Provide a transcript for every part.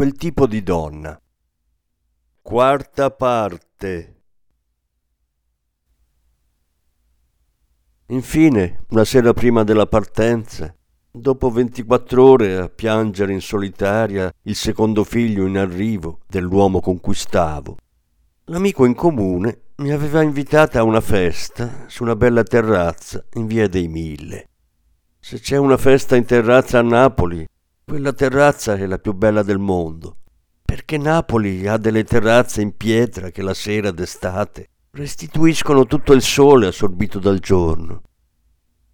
quel tipo di donna. Quarta parte. Infine, una sera prima della partenza, dopo 24 ore a piangere in solitaria il secondo figlio in arrivo dell'uomo con cui stavo, l'amico in comune mi aveva invitata a una festa su una bella terrazza in via dei Mille. Se c'è una festa in terrazza a Napoli, quella terrazza è la più bella del mondo, perché Napoli ha delle terrazze in pietra che la sera d'estate restituiscono tutto il sole assorbito dal giorno.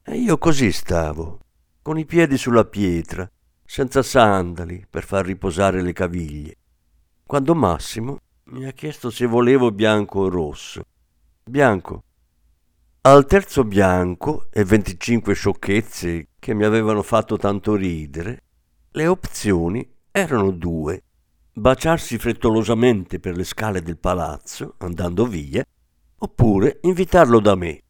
E io così stavo, con i piedi sulla pietra, senza sandali per far riposare le caviglie, quando Massimo mi ha chiesto se volevo bianco o rosso. Bianco. Al terzo bianco e 25 sciocchezze che mi avevano fatto tanto ridere, le opzioni erano due. Baciarsi frettolosamente per le scale del palazzo, andando via, oppure invitarlo da me.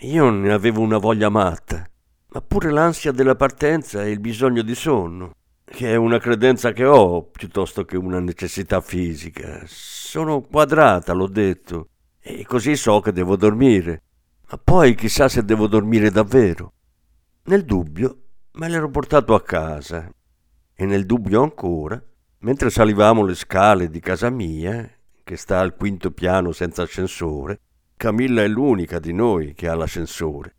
Io ne avevo una voglia matta, ma pure l'ansia della partenza e il bisogno di sonno, che è una credenza che ho piuttosto che una necessità fisica. Sono quadrata, l'ho detto, e così so che devo dormire. Ma poi chissà se devo dormire davvero. Nel dubbio me l'ero portato a casa e nel dubbio ancora, mentre salivamo le scale di casa mia, che sta al quinto piano senza ascensore, Camilla è l'unica di noi che ha l'ascensore.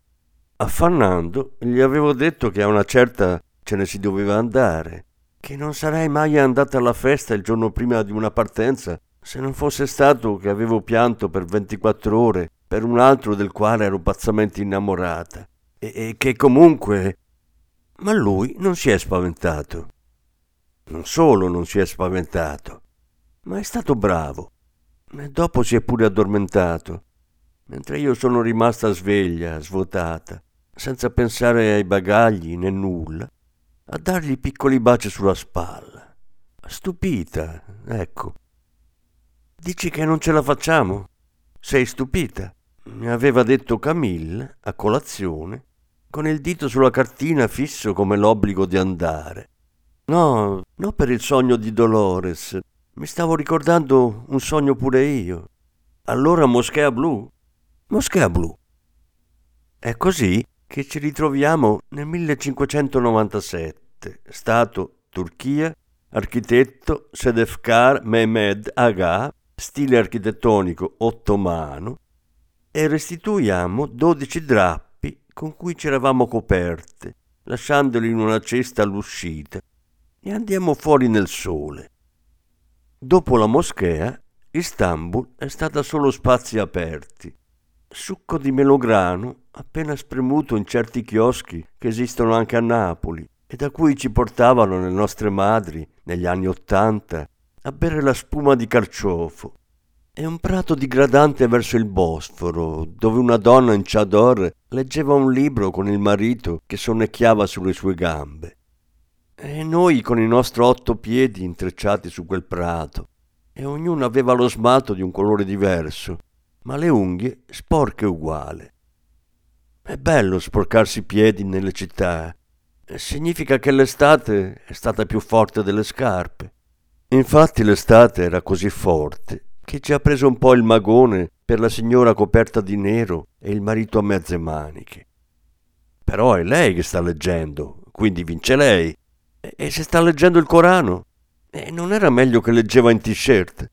Affannando, gli avevo detto che a una certa ce ne si doveva andare, che non sarei mai andata alla festa il giorno prima di una partenza se non fosse stato che avevo pianto per 24 ore per un altro del quale ero pazzamente innamorata e, e che comunque... Ma lui non si è spaventato. Non solo non si è spaventato, ma è stato bravo. E dopo si è pure addormentato, mentre io sono rimasta sveglia, svuotata, senza pensare ai bagagli né nulla, a dargli piccoli baci sulla spalla. Stupita, ecco. Dici che non ce la facciamo? Sei stupita? Mi aveva detto Camille a colazione, con il dito sulla cartina fisso come l'obbligo di andare. No, no per il sogno di Dolores. Mi stavo ricordando un sogno pure io. Allora Moschea Blu? Moschea Blu. È così che ci ritroviamo nel 1597, Stato Turchia, architetto Sedefkar Mehmed Aga, stile architettonico ottomano, e restituiamo 12 drappi con cui ci eravamo coperte, lasciandoli in una cesta all'uscita e andiamo fuori nel sole. Dopo la moschea, Istanbul è stata solo spazi aperti, succo di melograno appena spremuto in certi chioschi che esistono anche a Napoli e da cui ci portavano le nostre madri negli anni Ottanta a bere la spuma di carciofo e un prato digradante verso il Bosforo, dove una donna in chador leggeva un libro con il marito che sonnecchiava sulle sue gambe. E noi con i nostri otto piedi intrecciati su quel prato, e ognuno aveva lo smalto di un colore diverso, ma le unghie sporche uguali. È bello sporcarsi i piedi nelle città. Significa che l'estate è stata più forte delle scarpe. Infatti l'estate era così forte che ci ha preso un po' il magone per la signora coperta di nero e il marito a mezze maniche. Però è lei che sta leggendo, quindi vince lei. E se sta leggendo il Corano? E non era meglio che leggeva in t-shirt?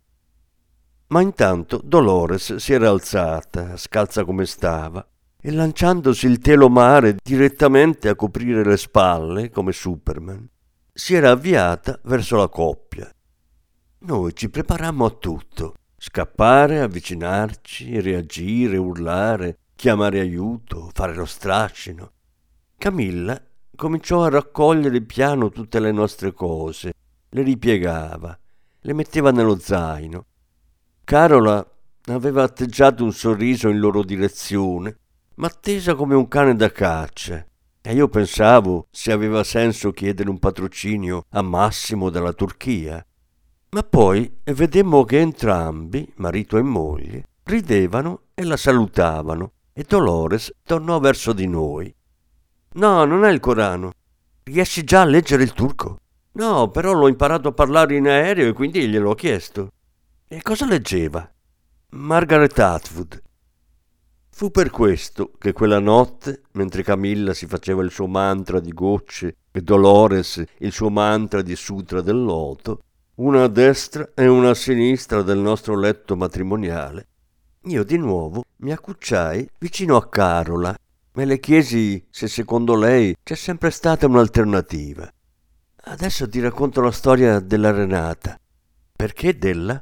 Ma intanto Dolores si era alzata, scalza come stava, e lanciandosi il telo mare direttamente a coprire le spalle, come Superman, si era avviata verso la coppia. Noi ci preparammo a tutto. Scappare, avvicinarci, reagire, urlare, chiamare aiuto, fare lo strascino. Camilla cominciò a raccogliere piano tutte le nostre cose, le ripiegava, le metteva nello zaino. Carola aveva atteggiato un sorriso in loro direzione, ma attesa come un cane da caccia. E io pensavo se aveva senso chiedere un patrocinio a Massimo dalla Turchia. Ma poi vedemmo che entrambi, marito e moglie, ridevano e la salutavano e Dolores tornò verso di noi. No, non è il Corano. Riesci già a leggere il turco? No, però l'ho imparato a parlare in aereo e quindi gliel'ho chiesto. E cosa leggeva? Margaret Atwood. Fu per questo che quella notte, mentre Camilla si faceva il suo mantra di gocce e Dolores il suo mantra di sutra del loto, una a destra e una a sinistra del nostro letto matrimoniale, io di nuovo mi accucciai vicino a Carola e le chiesi se secondo lei c'è sempre stata un'alternativa. Adesso ti racconto la storia della Renata. Perché della?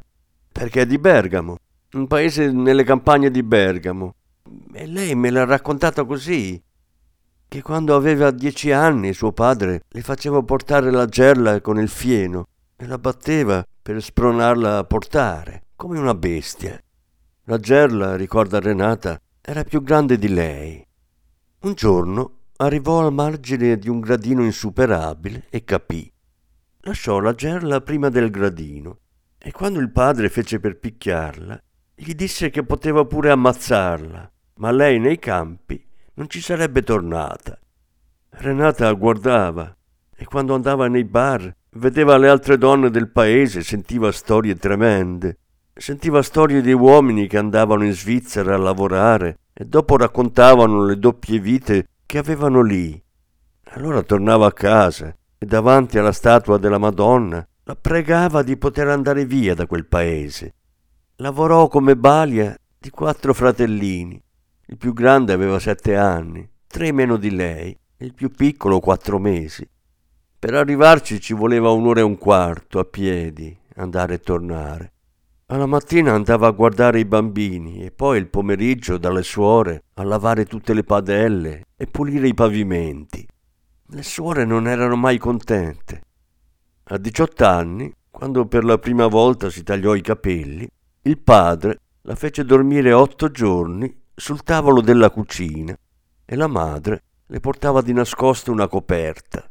Perché è di Bergamo, un paese nelle campagne di Bergamo. E lei me l'ha raccontata così, che quando aveva dieci anni suo padre le faceva portare la gerla con il fieno e la batteva per spronarla a portare, come una bestia. La gerla, ricorda Renata, era più grande di lei. Un giorno arrivò al margine di un gradino insuperabile e capì. Lasciò la gerla prima del gradino e quando il padre fece per picchiarla, gli disse che poteva pure ammazzarla, ma lei nei campi non ci sarebbe tornata. Renata guardava e quando andava nei bar vedeva le altre donne del paese, sentiva storie tremende sentiva storie di uomini che andavano in Svizzera a lavorare e dopo raccontavano le doppie vite che avevano lì. Allora tornava a casa e davanti alla statua della Madonna la pregava di poter andare via da quel paese. Lavorò come balia di quattro fratellini. Il più grande aveva sette anni, tre meno di lei, il più piccolo quattro mesi. Per arrivarci ci voleva un'ora e un quarto a piedi, andare e tornare. Alla mattina andava a guardare i bambini e poi il pomeriggio dalle suore a lavare tutte le padelle e pulire i pavimenti. Le suore non erano mai contente. A 18 anni, quando per la prima volta si tagliò i capelli, il padre la fece dormire otto giorni sul tavolo della cucina e la madre le portava di nascosto una coperta.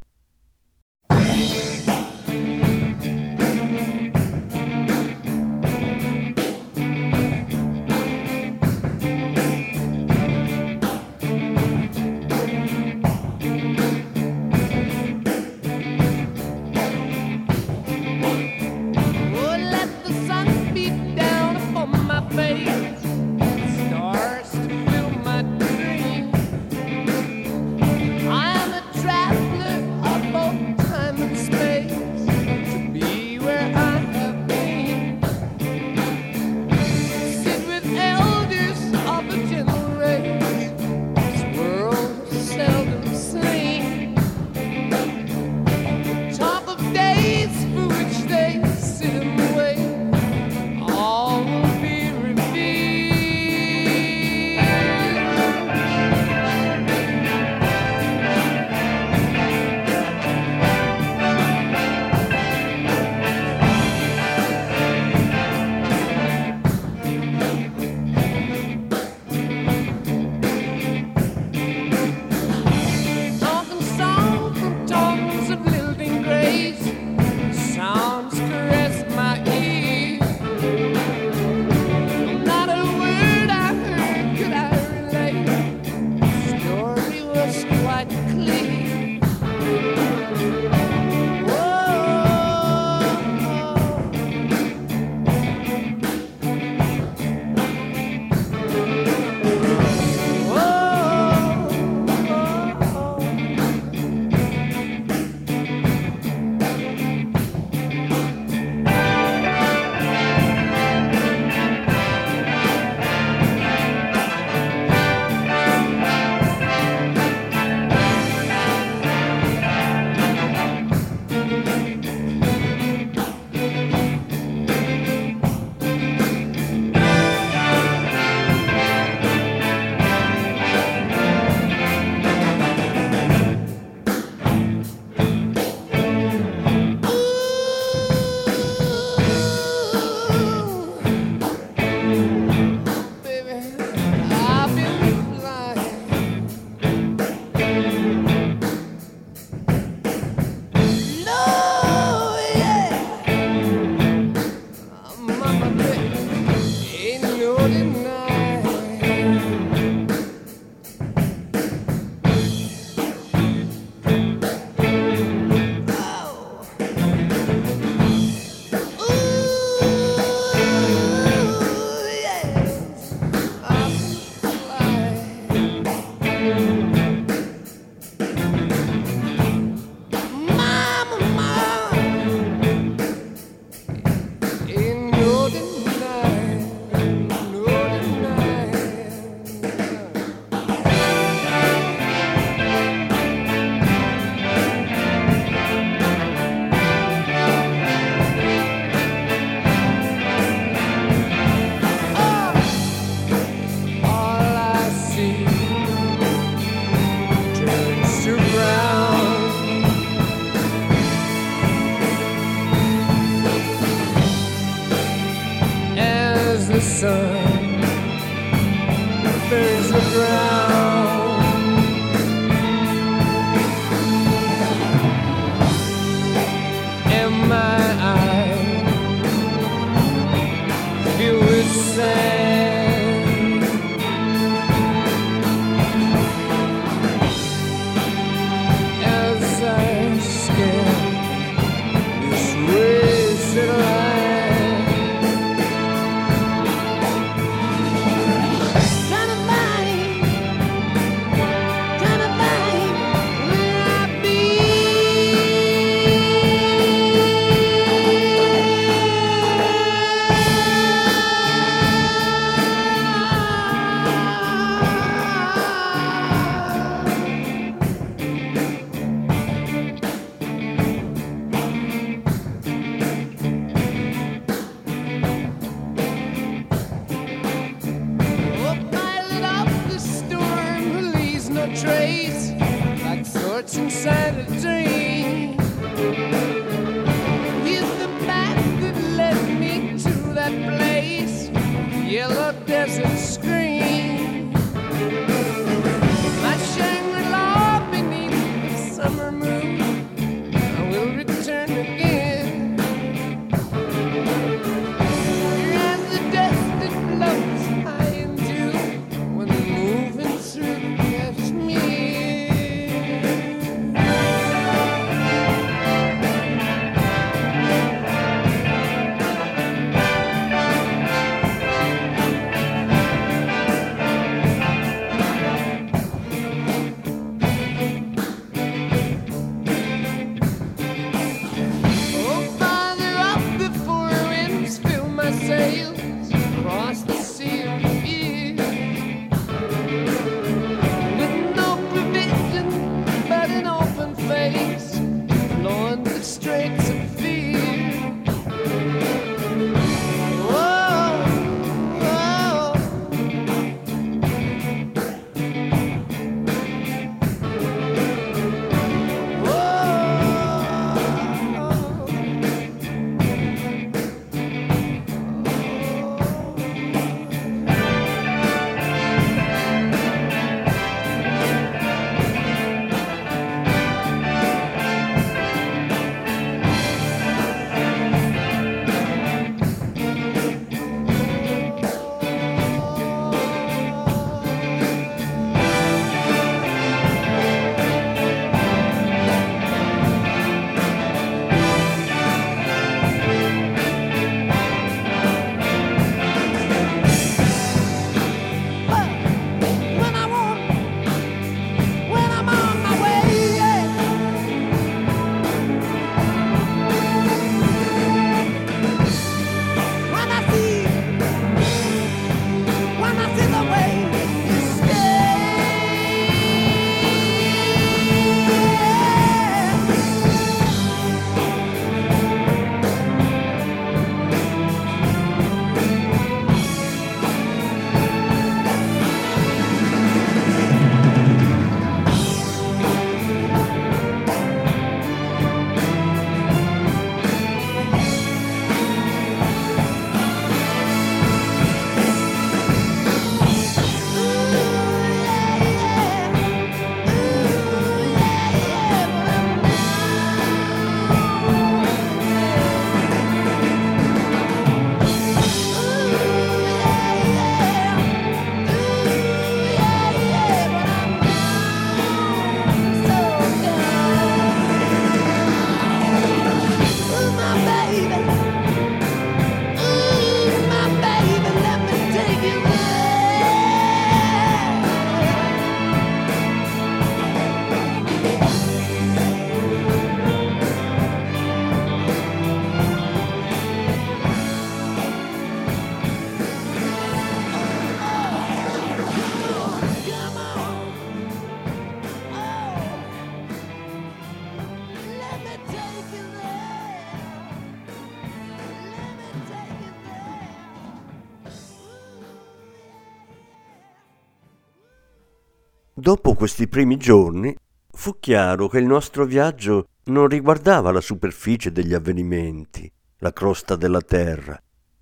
Dopo questi primi giorni fu chiaro che il nostro viaggio non riguardava la superficie degli avvenimenti, la crosta della terra,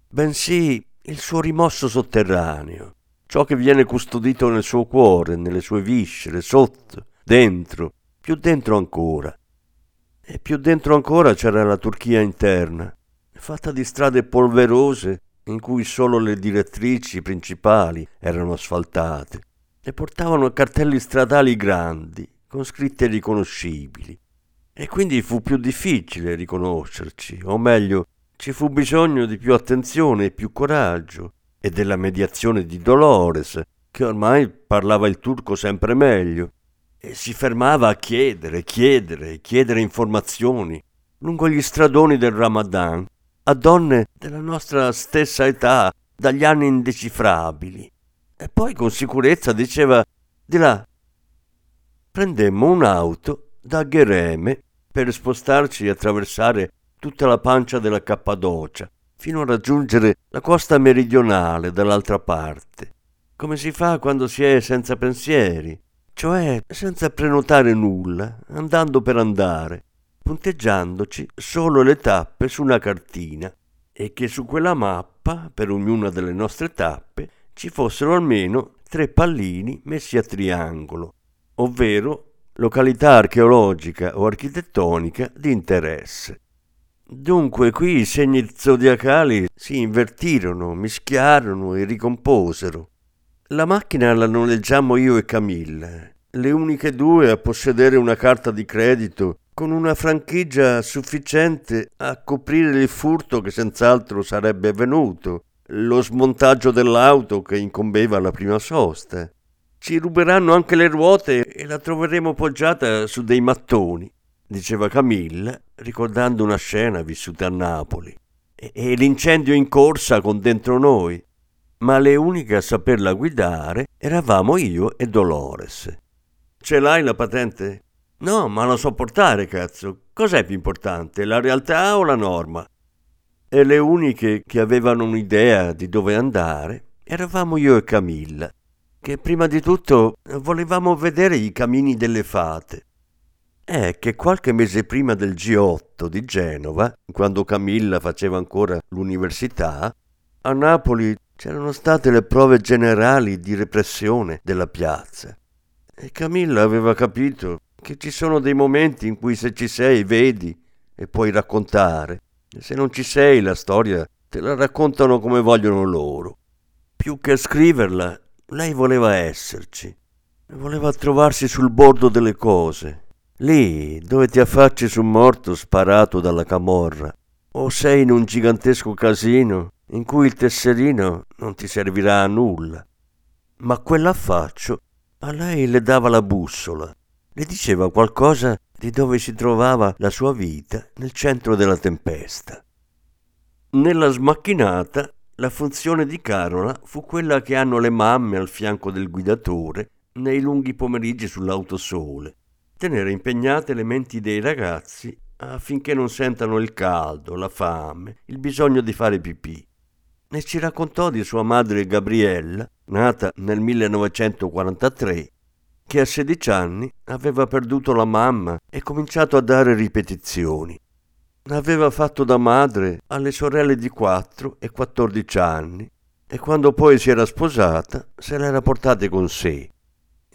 bensì il suo rimosso sotterraneo, ciò che viene custodito nel suo cuore, nelle sue viscere, sotto, dentro, più dentro ancora. E più dentro ancora c'era la Turchia interna, fatta di strade polverose in cui solo le direttrici principali erano asfaltate e portavano cartelli stradali grandi con scritte riconoscibili. E quindi fu più difficile riconoscerci, o meglio, ci fu bisogno di più attenzione e più coraggio e della mediazione di Dolores, che ormai parlava il turco sempre meglio e si fermava a chiedere, chiedere, chiedere informazioni lungo gli stradoni del Ramadan a donne della nostra stessa età, dagli anni indecifrabili. E poi con sicurezza diceva di là. Prendemmo un'auto da Ghereme per spostarci e attraversare tutta la pancia della Cappadocia, fino a raggiungere la costa meridionale dall'altra parte, come si fa quando si è senza pensieri, cioè senza prenotare nulla, andando per andare, punteggiandoci solo le tappe su una cartina e che su quella mappa, per ognuna delle nostre tappe, ci fossero almeno tre pallini messi a triangolo, ovvero località archeologica o architettonica di interesse. Dunque qui i segni zodiacali si invertirono, mischiarono e ricomposero. La macchina la noleggiammo io e Camilla, le uniche due a possedere una carta di credito con una franchigia sufficiente a coprire il furto che senz'altro sarebbe avvenuto, lo smontaggio dell'auto che incombeva alla prima sosta. Ci ruberanno anche le ruote e la troveremo poggiata su dei mattoni, diceva Camilla, ricordando una scena vissuta a Napoli. E, e l'incendio in corsa con dentro noi. Ma le uniche a saperla guidare eravamo io e Dolores. Ce l'hai la patente? No, ma la so portare, cazzo. Cos'è più importante, la realtà o la norma? E le uniche che avevano un'idea di dove andare eravamo io e Camilla che prima di tutto volevamo vedere i camini delle fate. È che qualche mese prima del G8 di Genova, quando Camilla faceva ancora l'università, a Napoli c'erano state le prove generali di repressione della piazza. E Camilla aveva capito che ci sono dei momenti in cui se ci sei vedi e puoi raccontare, e se non ci sei la storia te la raccontano come vogliono loro. Più che scriverla, lei voleva esserci, voleva trovarsi sul bordo delle cose, lì dove ti affacci su un morto sparato dalla camorra, o sei in un gigantesco casino in cui il tesserino non ti servirà a nulla. Ma quell'affaccio a lei le dava la bussola, le diceva qualcosa di dove si trovava la sua vita nel centro della tempesta. Nella smacchinata la funzione di Carola fu quella che hanno le mamme al fianco del guidatore nei lunghi pomeriggi sull'autosole, tenere impegnate le menti dei ragazzi affinché non sentano il caldo, la fame, il bisogno di fare pipì. Ne ci raccontò di sua madre Gabriella, nata nel 1943, che a 16 anni aveva perduto la mamma e cominciato a dare ripetizioni. Aveva fatto da madre alle sorelle di 4 e 14 anni e quando poi si era sposata se le era portate con sé.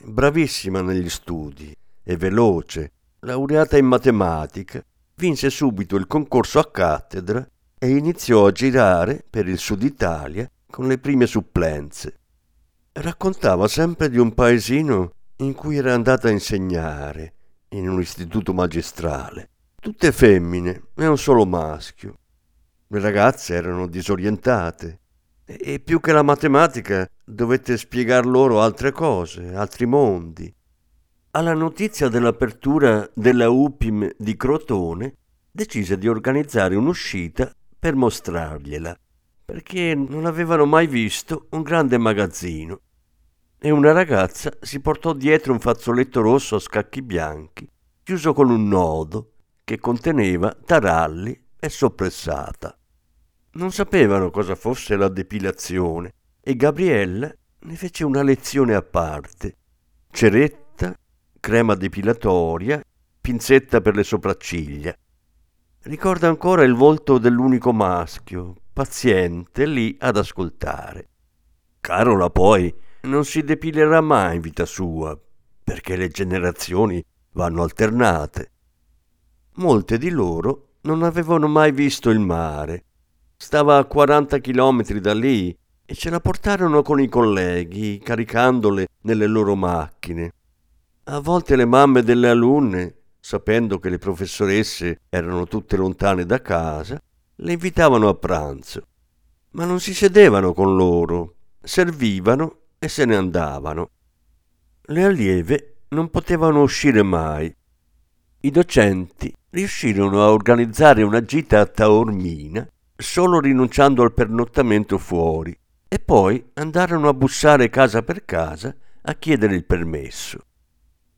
Bravissima negli studi e veloce, laureata in matematica, vinse subito il concorso a cattedra e iniziò a girare per il sud Italia con le prime supplenze. Raccontava sempre di un paesino in cui era andata a insegnare, in un istituto magistrale tutte femmine e un solo maschio. Le ragazze erano disorientate e più che la matematica dovette spiegar loro altre cose, altri mondi. Alla notizia dell'apertura della UPIM di Crotone decise di organizzare un'uscita per mostrargliela, perché non avevano mai visto un grande magazzino. E una ragazza si portò dietro un fazzoletto rosso a scacchi bianchi, chiuso con un nodo, che conteneva taralli e soppressata. Non sapevano cosa fosse la depilazione e Gabriella ne fece una lezione a parte. Ceretta, crema depilatoria, pinzetta per le sopracciglia. Ricorda ancora il volto dell'unico maschio, paziente lì ad ascoltare. Carola poi non si depilerà mai in vita sua, perché le generazioni vanno alternate. Molte di loro non avevano mai visto il mare. Stava a 40 chilometri da lì e ce la portarono con i colleghi, caricandole nelle loro macchine. A volte le mamme delle alunne, sapendo che le professoresse erano tutte lontane da casa, le invitavano a pranzo. Ma non si sedevano con loro, servivano e se ne andavano. Le allieve non potevano uscire mai. I docenti riuscirono a organizzare una gita a Taormina solo rinunciando al pernottamento fuori e poi andarono a bussare casa per casa a chiedere il permesso.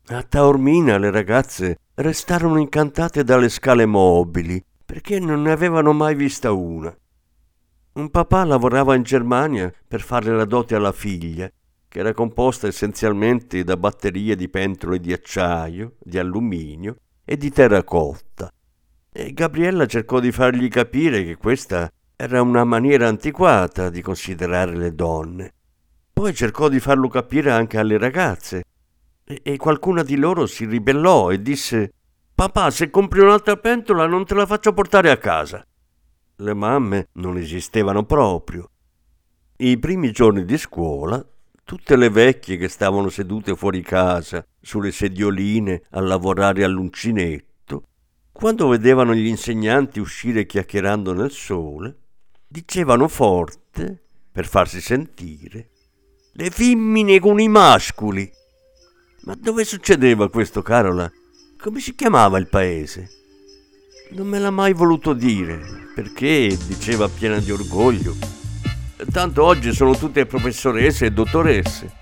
A Taormina le ragazze restarono incantate dalle scale mobili perché non ne avevano mai vista una. Un papà lavorava in Germania per fare la dote alla figlia, che era composta essenzialmente da batterie di pentole di acciaio, di alluminio e di terracotta. E Gabriella cercò di fargli capire che questa era una maniera antiquata di considerare le donne. Poi cercò di farlo capire anche alle ragazze. E, qualcuna di loro si ribellò e disse Papà, se compri un'altra pentola non te la faccio portare a casa le mamme non esistevano proprio. I primi giorni di scuola, tutte le vecchie che stavano sedute fuori casa, sulle sedioline, a lavorare all'uncinetto, quando vedevano gli insegnanti uscire chiacchierando nel sole, dicevano forte, per farsi sentire, le femmine con i mascoli. Ma dove succedeva questo, Carola? Come si chiamava il paese? Non me l'ha mai voluto dire, perché, diceva piena di orgoglio, tanto oggi sono tutte professoresse e dottoresse.